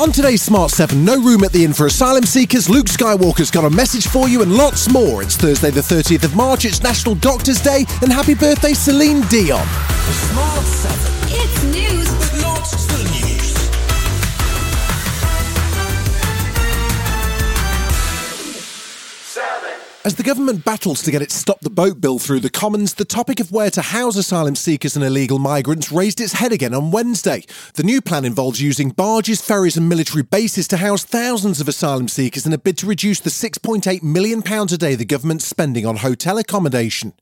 On today's Smart 7, no room at the inn for asylum seekers. Luke Skywalker's got a message for you and lots more. It's Thursday, the 30th of March. It's National Doctors' Day. And happy birthday, Celine Dion. Smart 7. It's news. As the government battles to get its Stop the Boat bill through the Commons, the topic of where to house asylum seekers and illegal migrants raised its head again on Wednesday. The new plan involves using barges, ferries, and military bases to house thousands of asylum seekers in a bid to reduce the £6.8 million a day the government's spending on hotel accommodation.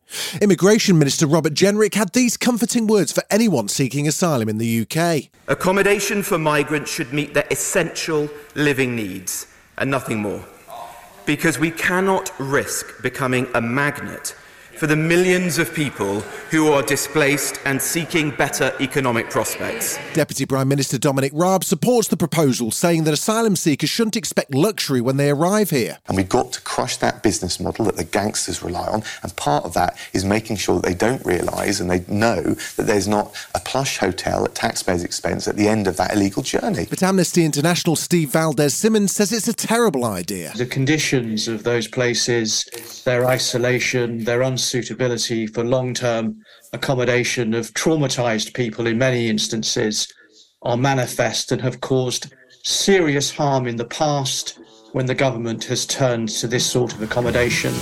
Immigration Minister Robert Jenrick had these comforting words for anyone seeking asylum in the UK. Accommodation for migrants should meet their essential living needs and nothing more. Because we cannot risk becoming a magnet for the millions of people who are displaced and seeking better economic prospects. Deputy Prime Minister Dominic Raab supports the proposal, saying that asylum seekers shouldn't expect luxury when they arrive here. And we've got to crush that business model that the gangsters rely on. And part of that is making sure that they don't realise and they know that there's not a plush hotel at taxpayers' expense at the end of that illegal journey. But Amnesty International Steve Valdez Symonds says it's a terrible idea. The conditions of those places, their isolation, their unsuitability for long term accommodation of traumatized people in many instances are manifest and have caused serious harm in the past when the government has turned to this sort of accommodation.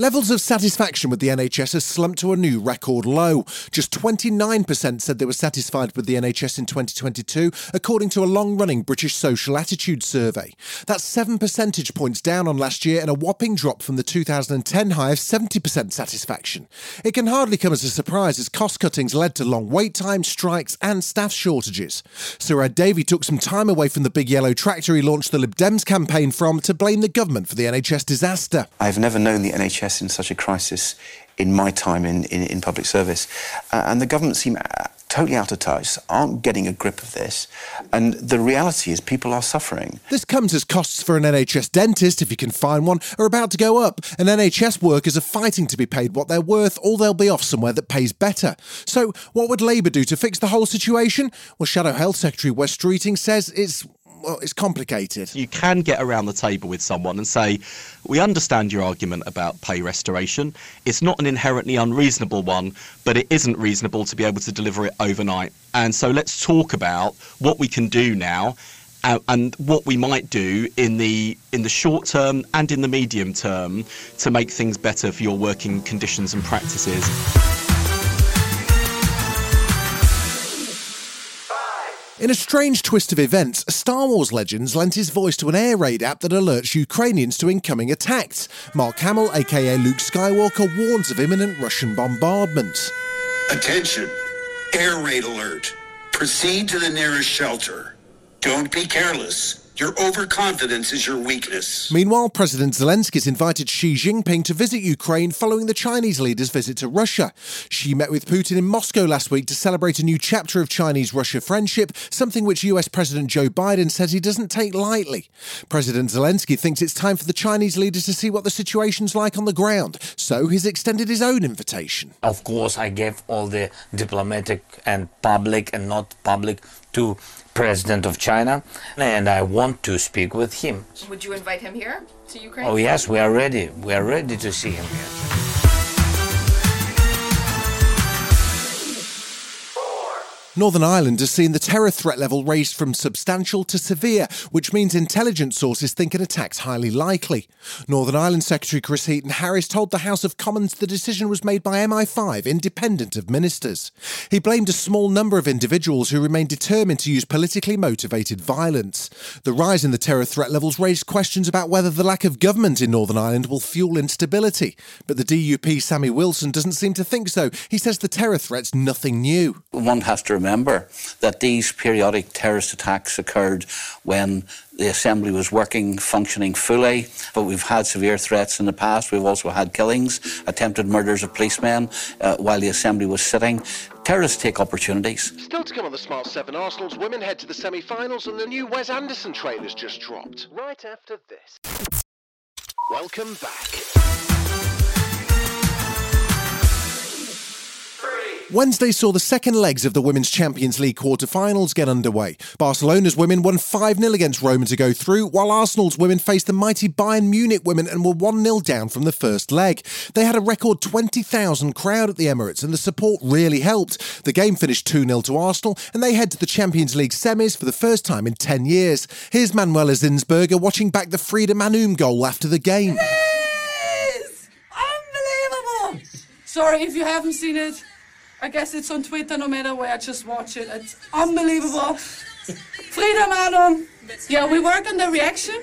Levels of satisfaction with the NHS has slumped to a new record low. Just 29% said they were satisfied with the NHS in 2022, according to a long running British social attitude survey. That's 7 percentage points down on last year and a whopping drop from the 2010 high of 70% satisfaction. It can hardly come as a surprise as cost cuttings led to long wait times, strikes, and staff shortages. Sir Ed Davey took some time away from the big yellow tractor he launched the Lib Dems campaign from to blame the government for the NHS disaster. I've never known the NHS in such a crisis in my time in, in, in public service. Uh, and the government seem uh, totally out of touch, aren't getting a grip of this. And the reality is people are suffering. This comes as costs for an NHS dentist, if you can find one, are about to go up, and NHS workers are fighting to be paid what they're worth, or they'll be off somewhere that pays better. So, what would Labour do to fix the whole situation? Well, Shadow Health Secretary Wes Streeting says it's well, it's complicated. You can get around the table with someone and say, We understand your argument about pay restoration. It's not an inherently unreasonable one, but it isn't reasonable to be able to deliver it overnight. And so let's talk about what we can do now. uh, And what we might do in the in the short term and in the medium term to make things better for your working conditions and practices. In a strange twist of events, Star Wars Legends lent his voice to an air raid app that alerts Ukrainians to incoming attacks. Mark Hamill, aka Luke Skywalker, warns of imminent Russian bombardment. Attention, air raid alert. Proceed to the nearest shelter. Don't be careless. Your overconfidence is your weakness. Meanwhile, President Zelensky has invited Xi Jinping to visit Ukraine following the Chinese leader's visit to Russia. Xi met with Putin in Moscow last week to celebrate a new chapter of Chinese Russia friendship, something which US President Joe Biden says he doesn't take lightly. President Zelensky thinks it's time for the Chinese leader to see what the situation's like on the ground, so he's extended his own invitation. Of course, I gave all the diplomatic and public and not public to President of China, and I want to speak with him. Would you invite him here to Ukraine? Oh yes, we are ready. We are ready to see him here. Northern Ireland has seen the terror threat level raised from substantial to severe, which means intelligence sources think an attack's highly likely. Northern Ireland Secretary Chris Heaton Harris told the House of Commons the decision was made by MI5, independent of ministers. He blamed a small number of individuals who remain determined to use politically motivated violence. The rise in the terror threat levels raised questions about whether the lack of government in Northern Ireland will fuel instability. But the DUP Sammy Wilson doesn't seem to think so. He says the terror threat's nothing new. One has to remember that these periodic terrorist attacks occurred when the assembly was working, functioning fully, but we've had severe threats in the past. We've also had killings, attempted murders of policemen uh, while the assembly was sitting. Terrorists take opportunities. Still to come on the Smart 7 Arsenal's women head to the semi finals, and the new Wes Anderson trailer's just dropped. Right after this. Welcome back. Wednesday saw the second legs of the Women's Champions League quarter-finals get underway. Barcelona's women won 5-0 against Roma to go through, while Arsenal's women faced the mighty Bayern Munich women and were 1-0 down from the first leg. They had a record 20,000 crowd at the Emirates and the support really helped. The game finished 2-0 to Arsenal and they head to the Champions League semis for the first time in 10 years. Here's Manuela Zinsberger watching back the Frida Maanum goal after the game. Unbelievable! Sorry if you haven't seen it. I guess it's on Twitter no matter where, I just watch it. It's unbelievable. Frida Maanum. Yeah, we work on the reaction,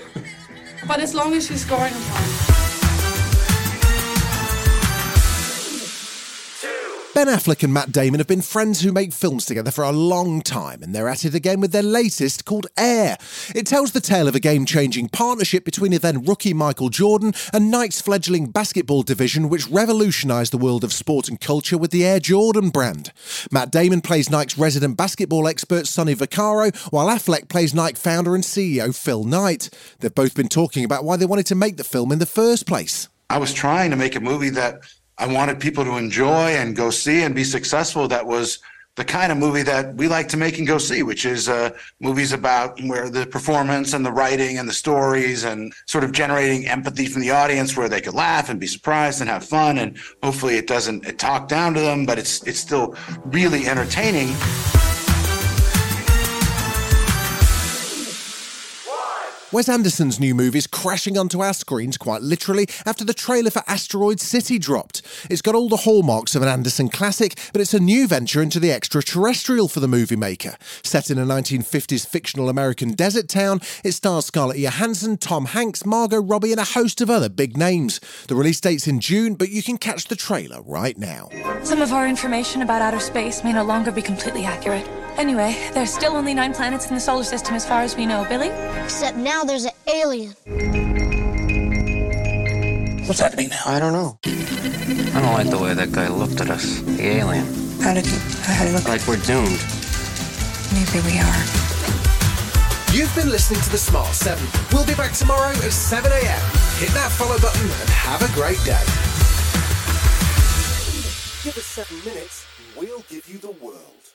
but as long as she's I'm fine. Ben Affleck and Matt Damon have been friends who make films together for a long time, and they're at it again with their latest called Air. It tells the tale of a game changing partnership between a then rookie Michael Jordan and Nike's fledgling basketball division, which revolutionised the world of sport and culture with the Air Jordan brand. Matt Damon plays Nike's resident basketball expert Sonny Vaccaro, while Affleck plays Nike founder and CEO Phil Knight. They've both been talking about why they wanted to make the film in the first place. I was trying to make a movie that I wanted people to enjoy and go see and be successful. That was the kind of movie that we like to make and go see, which is uh, movies about where the performance and the writing and the stories and sort of generating empathy from the audience, where they could laugh and be surprised and have fun. And hopefully, it doesn't talk down to them, but it's it's still really entertaining. Wes Anderson's new movie is crashing onto our screens quite literally after the trailer for Asteroid City dropped. It's got all the hallmarks of an Anderson classic, but it's a new venture into the extraterrestrial for the movie maker. Set in a 1950s fictional American desert town, it stars Scarlett Johansson, Tom Hanks, Margot Robbie, and a host of other big names. The release date's in June, but you can catch the trailer right now. Some of our information about outer space may no longer be completely accurate. Anyway, there's still only nine planets in the solar system as far as we know, Billy. Except now there's an alien. What's happening now? I don't know. I don't like the way that guy looked at us. The alien. How did he, how did he look? Like we're doomed. Maybe we are. You've been listening to The Smart 7. We'll be back tomorrow at 7 a.m. Hit that follow button and have a great day. Give us seven minutes, we'll give you the world.